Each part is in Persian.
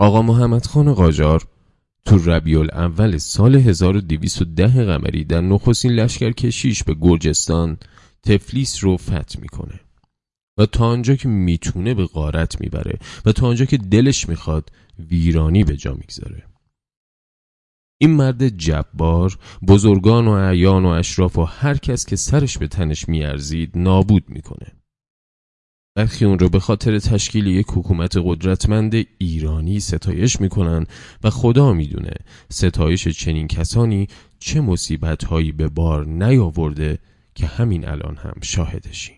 آقا محمد خان قاجار تو ربیع الاول سال 1210 قمری در نخستین لشکر کشیش به گرجستان تفلیس رو فتح می‌کنه. و تا آنجا که می‌تونه به غارت می‌بره و تا آنجا که دلش می‌خواد ویرانی به جا می‌گذاره. این مرد جبار بزرگان و اعیان و اشراف و هر کس که سرش به تنش میارزید نابود می‌کنه. برخی اون رو به خاطر تشکیل یک حکومت قدرتمند ایرانی ستایش می‌کنن و خدا می‌دونه ستایش چنین کسانی چه مصیبت هایی به بار نیاورده که همین الان هم شاهدشیم.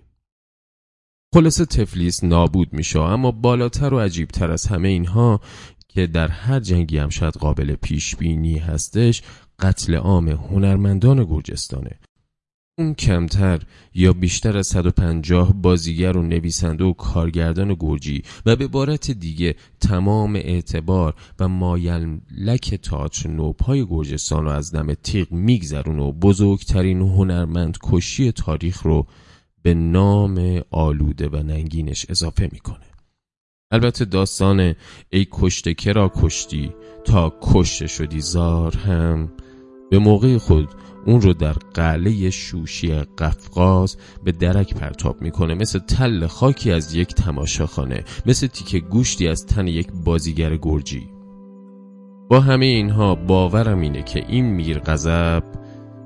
خلاصه تفلیس نابود میشه اما بالاتر و عجیبتر از همه اینها که در هر جنگی هم شاید قابل پیش بینی هستش قتل عام هنرمندان گرجستانه. اون کمتر یا بیشتر از 150 بازیگر و نویسنده و کارگردان گرجی و به بارت دیگه تمام اعتبار و مایلک تاچ نوپای گرجستان رو از دم تیغ میگذرون و بزرگترین هنرمند کشی تاریخ رو به نام آلوده و ننگینش اضافه می‌کنه. البته داستان ای کشته کرا کشتی تا کشته شدی زار هم به موقع خود اون رو در قله شوشی قفقاز به درک پرتاب می‌کنه. مثل تل خاکی از یک تماشاخانه مثل تیکه گوشتی از تن یک بازیگر گرجی. با همه اینها باورم اینه که این میر غضب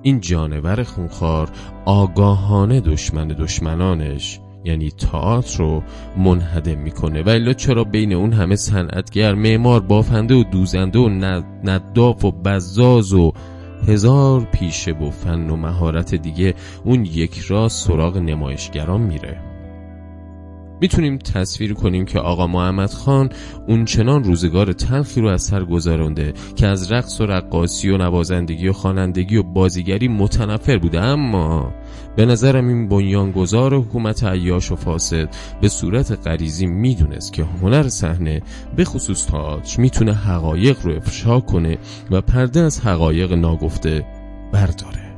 این جانور خونخوار آگاهانه دشمن دشمنانش یعنی تئاتر رو منهدم می‌کنه. و الا چرا بین اون همه صنعتگر معمار بافنده و دوزنده و نداف و بزاز و هزار پیشه و فن و مهارت دیگه اون یک راست سراغ نمایشگران میره. می‌تونیم تصویر کنیم که آقا محمد خان اون چنان روزگار تلخی رو از سر گذرانده که از رقص و رقاصی و نوازندگی و خوانندگی و بازیگری متنفر بوده. اما به نظرم این بنیانگذار حکومت عیاش و فاسد به صورت غریزی می‌دونست که هنر صحنه به خصوص تاج می‌تونه حقایق رو افشا کنه و پرده از حقایق ناگفته برداره.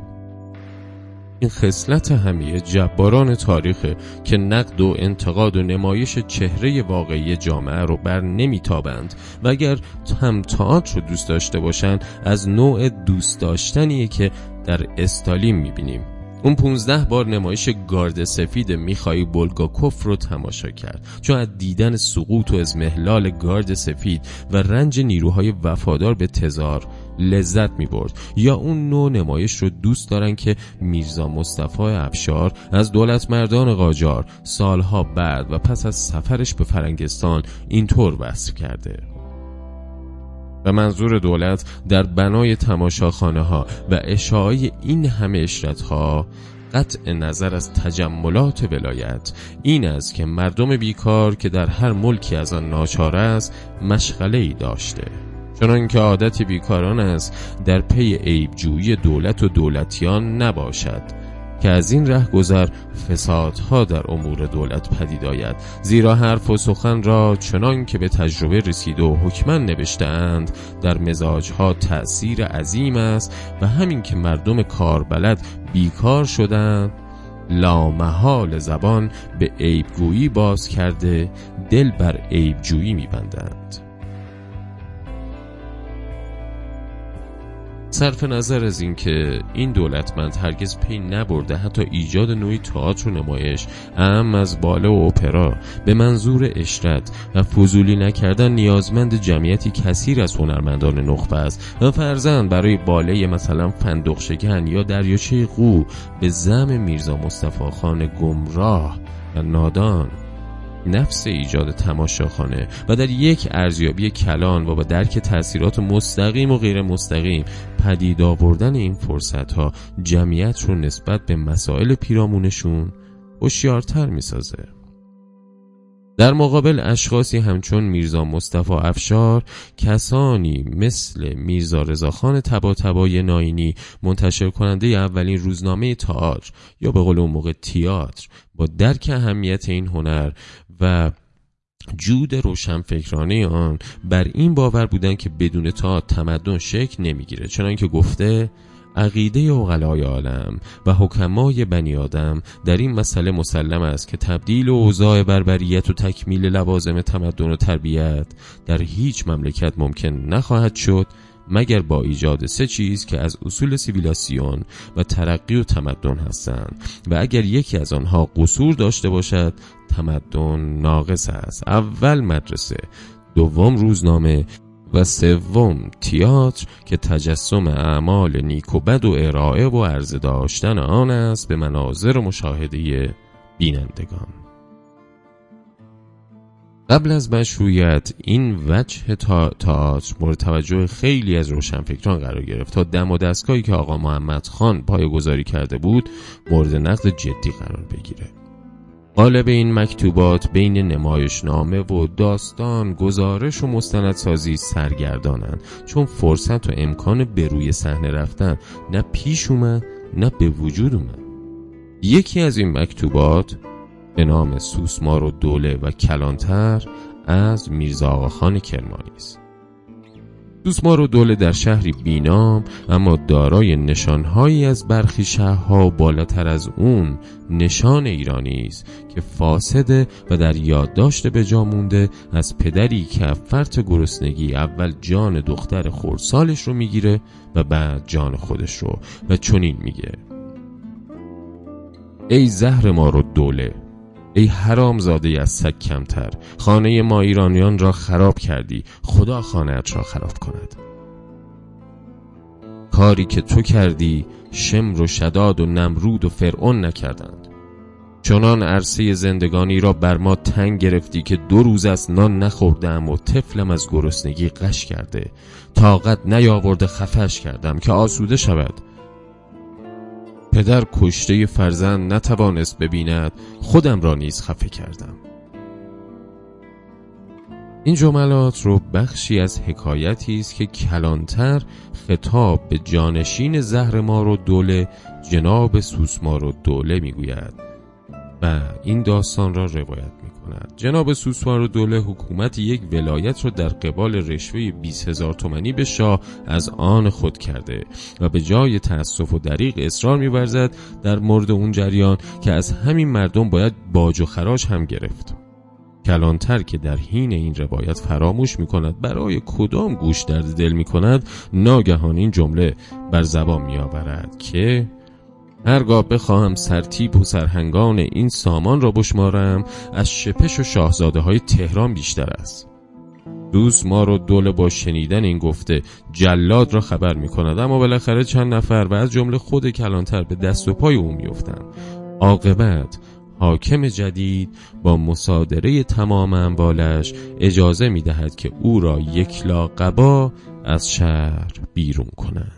این خصلت همه جباران تاریخه که نقد و انتقاد و نمایش چهره واقعی جامعه رو بر نمیتابند و اگر هم تئاتر رو دوست داشته باشند از نوع دوست داشتنیه که در استالین می‌بینیم. اون 15 بار نمایش گارد سفید میخای بولگاکوف رو تماشا کرد. چون از دیدن سقوط و ازمهلال گارد سفید و رنج نیروهای وفادار به تزار لذت می برد یا اون نوع نمایش رو دوست دارن که میرزا مصطفی افشار از دولت مردان قاجار سالها بعد و پس از سفرش به فرنگستان اینطور وصف کرده. منظور دولت در بنای تماشاخانه ها و اشاعه این همه اشرت ها قطع نظر از تجملات ولایت این است که مردم بیکار که در هر ملکی از آن ناچار است مشغله ای داشته. چنان که عادت بیکاران است در پی عیبجویی دولت و دولتیان نباشد. که از این ره گذر فسادها در امور دولت پدید آید. زیرا حرف و سخن را چنان که به تجربه رسید و حکمن نوشتند در مزاجها تأثیر عظیم است و همین که مردم کاربلد بیکار شدند لامحال زبان به عیبگویی باز کرده دل بر عیبجویی میبندند. صرف نظر از اینکه این دولتمند هرگز پی نبرده حتی ایجاد نوعی تئاتر و نمایش ام از باله و اپرا به منظور اشرت و فضولی نکردن نیازمند جمعیتی کثیر از هنرمندان نخبه است و فرزن برای باله مثلا فندق شکن یا دریاچه قو به زم میرزا مصطفی خان گمراه و نادان. نفس ایجاد تماشاخانه و در یک ارزیابی کلان و با درک تاثیرات مستقیم و غیر مستقیم پدید آوردن این فرصت ها جمعیت رو نسبت به مسائل پیرامونشون هوشیارتر می‌سازه. در مقابل اشخاصی همچون میرزا مصطفی افشار کسانی مثل میرزا رضاخان تبا تبای ناینی منتشر کننده اولین روزنامه تئاتر یا به قول اون موقع تئاتر با درک اهمیت این هنر و جود روشنفکرانه آن بر این باور بودن که بدون تا تمدن شکل نمی‌گیره چنانکه گفته عقیده اغلای عالم و حکمای بنی آدم در این مسئله مسلم است که تبدیل و اوضاع بربریت و تکمیل لوازم تمدن و تربیت در هیچ مملکت ممکن نخواهد شد مگر با ایجاد سه چیز که از اصول سیویلاسیون و ترقی و تمدن هستند. و اگر یکی از آنها قصور داشته باشد تمدن ناقص است. اول مدرسه دوم روزنامه و سوم تیاتر که تجسم اعمال نیک و بد و ارائه و عرضه داشتن آن است به مناظر و مشاهده بینندگان. قبل از مشروعیت این وجه تئاتر مورد توجه خیلی از روشنفکران قرار گرفت تا دم و دستگاهی که آقا محمد خان پای گذاری کرده بود مورد نقد جدی قرار بگیره. قالب این مکتوبات بین نمایشنامه و داستان گزارش و مستندسازی سرگردانند. چون فرصت و امکان به روی صحنه رفتن نه پیش اومد نه به وجود اومد. یکی از این مکتوبات به نام سوسمار و دوله و کلانتر از میرزا آقاخان کرمانی است. سوسمار و دوله در شهری بینام اما دارای نشانهایی از برخی شهرها بالاتر از اون نشان ایرانی است که فاسده و در یادداشت به جا مونده از پدری که فرط گرسنگی اول جان دختر خورسالش رو می‌گیره و بعد جان خودش رو و چنین میگه. ای زهر ما رو دوله ای حرام زاده از سگ کمتر خانه ما ایرانیان را خراب کردی خدا خانهت را خراب کند. کاری که تو کردی شمر و شداد و نمرود و فرعون نکردند. چنان عرصه زندگانی را بر ما تنگ گرفتی که دو روز از نان نخوردم و طفلم از گرسنگی قش کرده. طاقت نیاورده خفش کردم که آسوده شود. پدر کشته فرزند نتوانست ببیند خودم را نیز خفه کردم. این جملات رو بخشی از حکایتی است که کلانتر خطاب به جانشین زهر ما رو دوله جناب سوسمار و دوله می‌گوید و این داستان را روایت کند جناب سوسوار و دوله حکومت یک ولایت را در قبال رشوه 20 هزار تومنی به شاه از آن خود کرده و به جای تأسف و دریق اصرار میورزد در مورد اون جریان که از همین مردم باید باج و خراج هم گرفت. کلانتر که در حین این روایت فراموش می کند برای کدام گوش درد دل می کند ناگهان این جمله بر زبان می آورد که هرگاه بخواهم سرتیب و سرهنگان این سامان را بشمارم از شپش و شاهزاده های تهران بیشتر است. دوست ما رو دوله با شنیدن این گفته جلاد را خبر می کند اما بالاخره چند نفر و از جمله خود کلانتر به دست و پای او میافتند. عاقبت حاکم جدید با مصادره تمام اموالش اجازه می دهد که او را یک قبا از شهر بیرون کند.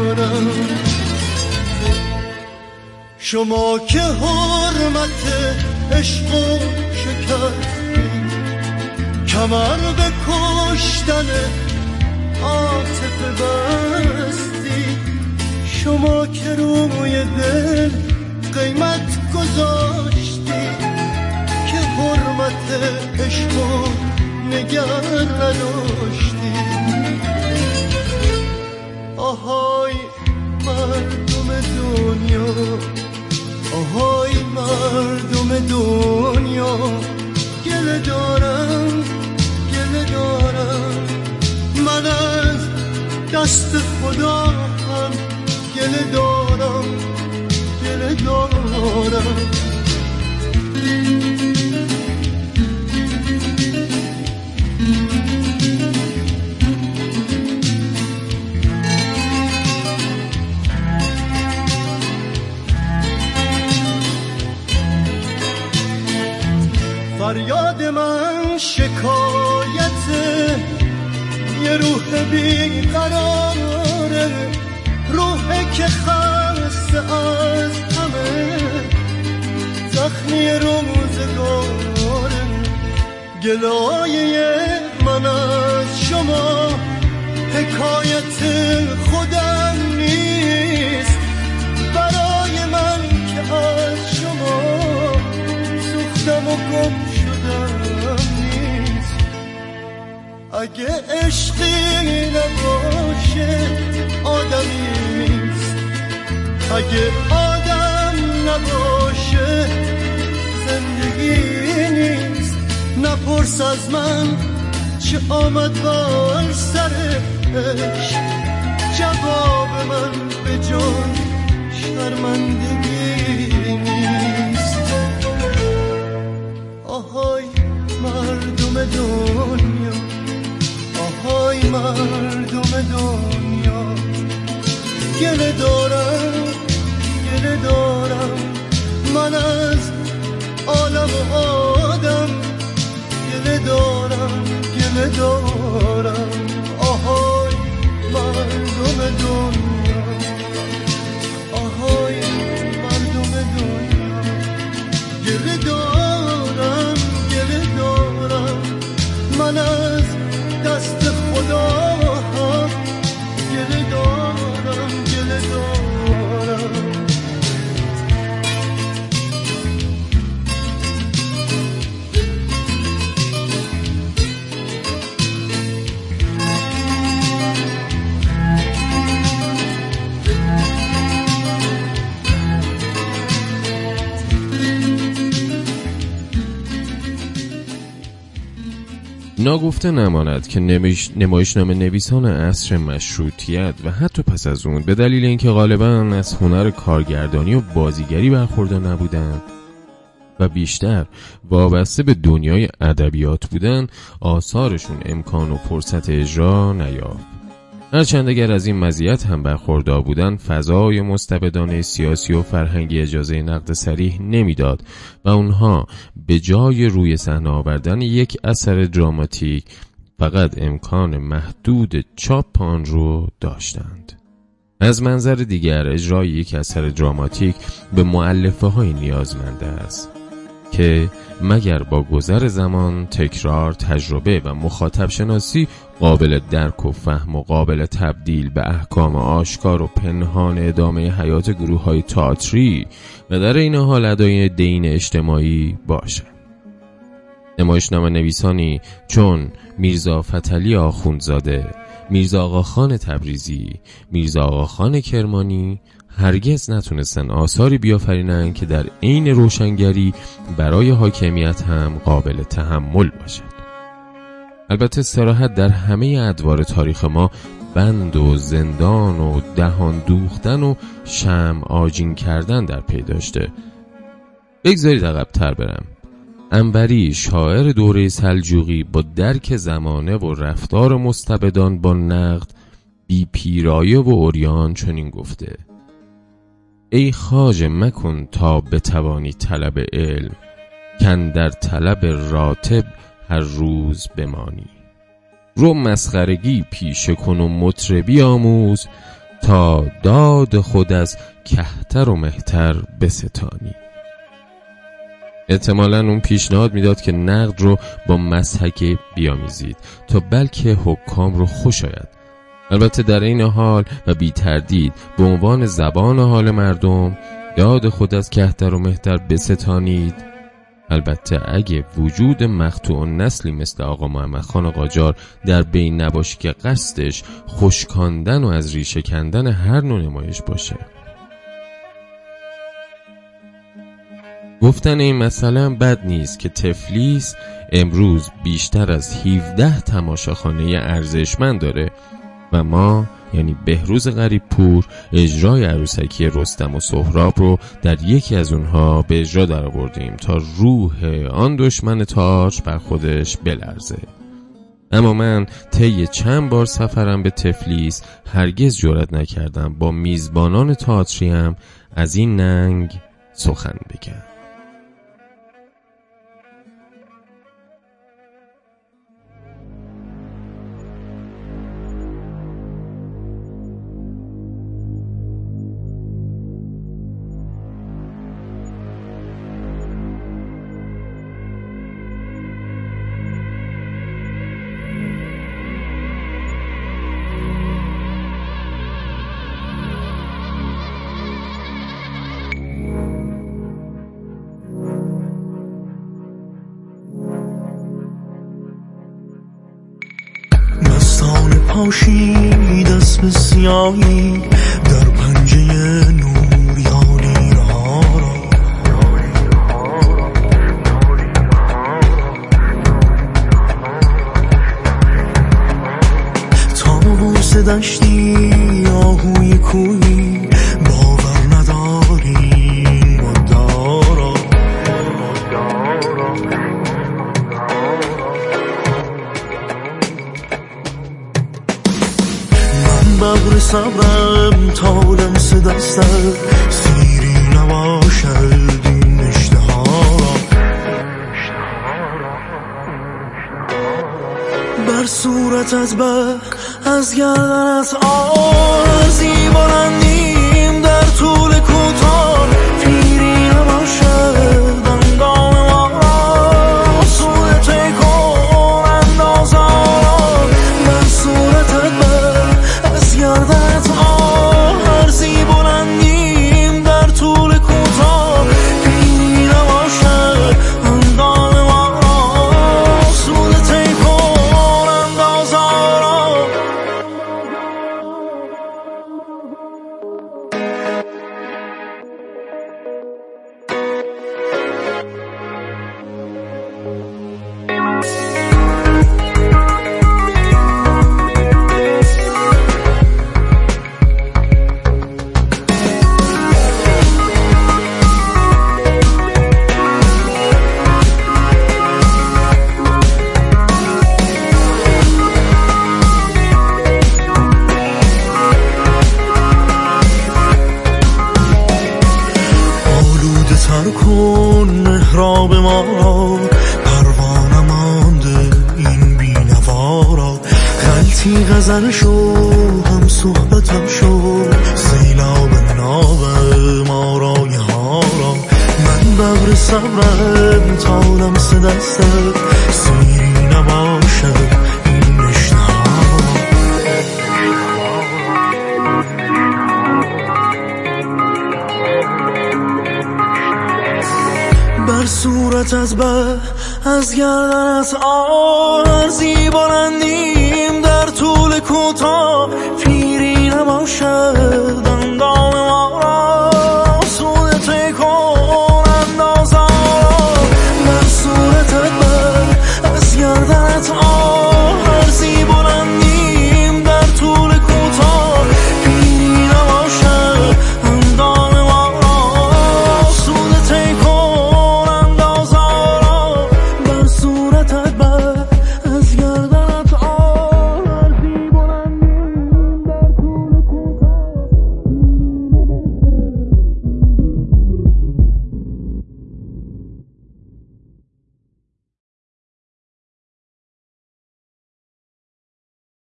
دارم شما که حرمت عشق و کمر به کشتن عاطفه بستی. شما که روی دل قیمت گذاشتی که حرمت عشق و نگر نداشتی آهای مردم دنیا آهای مردم دنیا گله دارم گله دارم. من از دست خدا هم گله دارم گله دارم. روح بیقراره روحه که خسته از همه زخمی روزگاره گلایه من از شما حکایت خودم. اگه عشقی نباشه آدمی نیست. اگه آدم نباشه زندگی نیست. نپرس از من چه آمد بر سرش جواب من به جان شرمندگی نیست. آهای مردم دنیا. های مردم دنیا. گله دارم گله دارم. من از عالم و آدم گله دارم گله دارم. آهای مردم دنیا. دست ناگفته نماند که نمایشنامه نویسان عصر مشروطیت و حتی پس از اون به دلیل اینکه غالبا از هنر کارگردانی و بازیگری برخوردار نبودند و بیشتر وابسته به دنیای ادبیات بودند آثارشون امکان و فرصت اجرا نیافت. هرچند اگر از این مزیت هم برخوردار بودند فضای مستبدانه سیاسی و فرهنگی اجازه نقد سریح نمی‌داد و اونها به جای روی صحنه آوردن یک اثر دراماتیک فقط امکان محدود چاپ آن رو داشتند. از منظر دیگر اجرای یک اثر دراماتیک به معلفه های نیازمنده است که مگر با گذر زمان تکرار تجربه و مخاطب شناسی قابل درک و فهم و قابل تبدیل به احکام آشکار و پنهان ادامه حیات گروه های تاتری و در این حال ادای دین اجتماعی باشه. نمایشنامه نویسانی چون میرزا فتلی آخوندزاده میرزا آقاخان تبریزی میرزا آقاخان کرمانی هرگز نتونستن آثاری بیافرینن که در عین روشنگری برای حاکمیت هم قابل تحمل باشد. البته سراحت در همه ادوار تاریخ ما بند و زندان و دهان دوختن و شم آجین کردن در پی داشته. بگذارید عقبتر برم. انبری شاعر دوره سلجوقی با درک زمانه و رفتار مستبدان با نقد بی پیرایه و اوریان چنین گفته. ای خاج مکن تا بتوانی طلب علم کن در طلب راتب هر روز بمانی. رو مسخرگی پیشه کن و مطربی آموز تا داد خود از کهتر و مهتر بستانی. احتمالا اون پیشنهاد می‌داد که نقد رو با مسحک بیامیزید تا بلکه حکام رو خوش آید. البته در این حال و بی تردید به عنوان زبان حال مردم داد خود از کهتر و مهتر بستانید. البته اگه وجود مقتوع نسلی مثل آقا محمد خان قاجار در بین نباشه که قصدش خوشکاندن و از ریشه کندن هر نوع نمایش باشه. گفتن این مثلا بد نیست که تفلیس امروز بیشتر از 17 تماشاخانه ارزشمند داره و ما یعنی بهروز غریب پور اجرای عروسکی رستم و سهراب رو در یکی از اونها به اجرا در آوردیم تا روح آن دشمن تاج بر خودش بلرزه. اما من طی چند بار سفرم به تفلیس هرگز جرأت نکردم با میزبانان تئاتریم از این ننگ سخن بگم. پاشی دست به سیاهی در پنجه نوریانی را تا بوس دشتی آهوی کوی صبرم تا لمس دستت سیری نباشد این اشتها بر صورتت به از گردنت آرزی بلندیم شو هم صحبتم شو سیلاب ناب ما رای ها را من ببر صبرم تا لمس دستت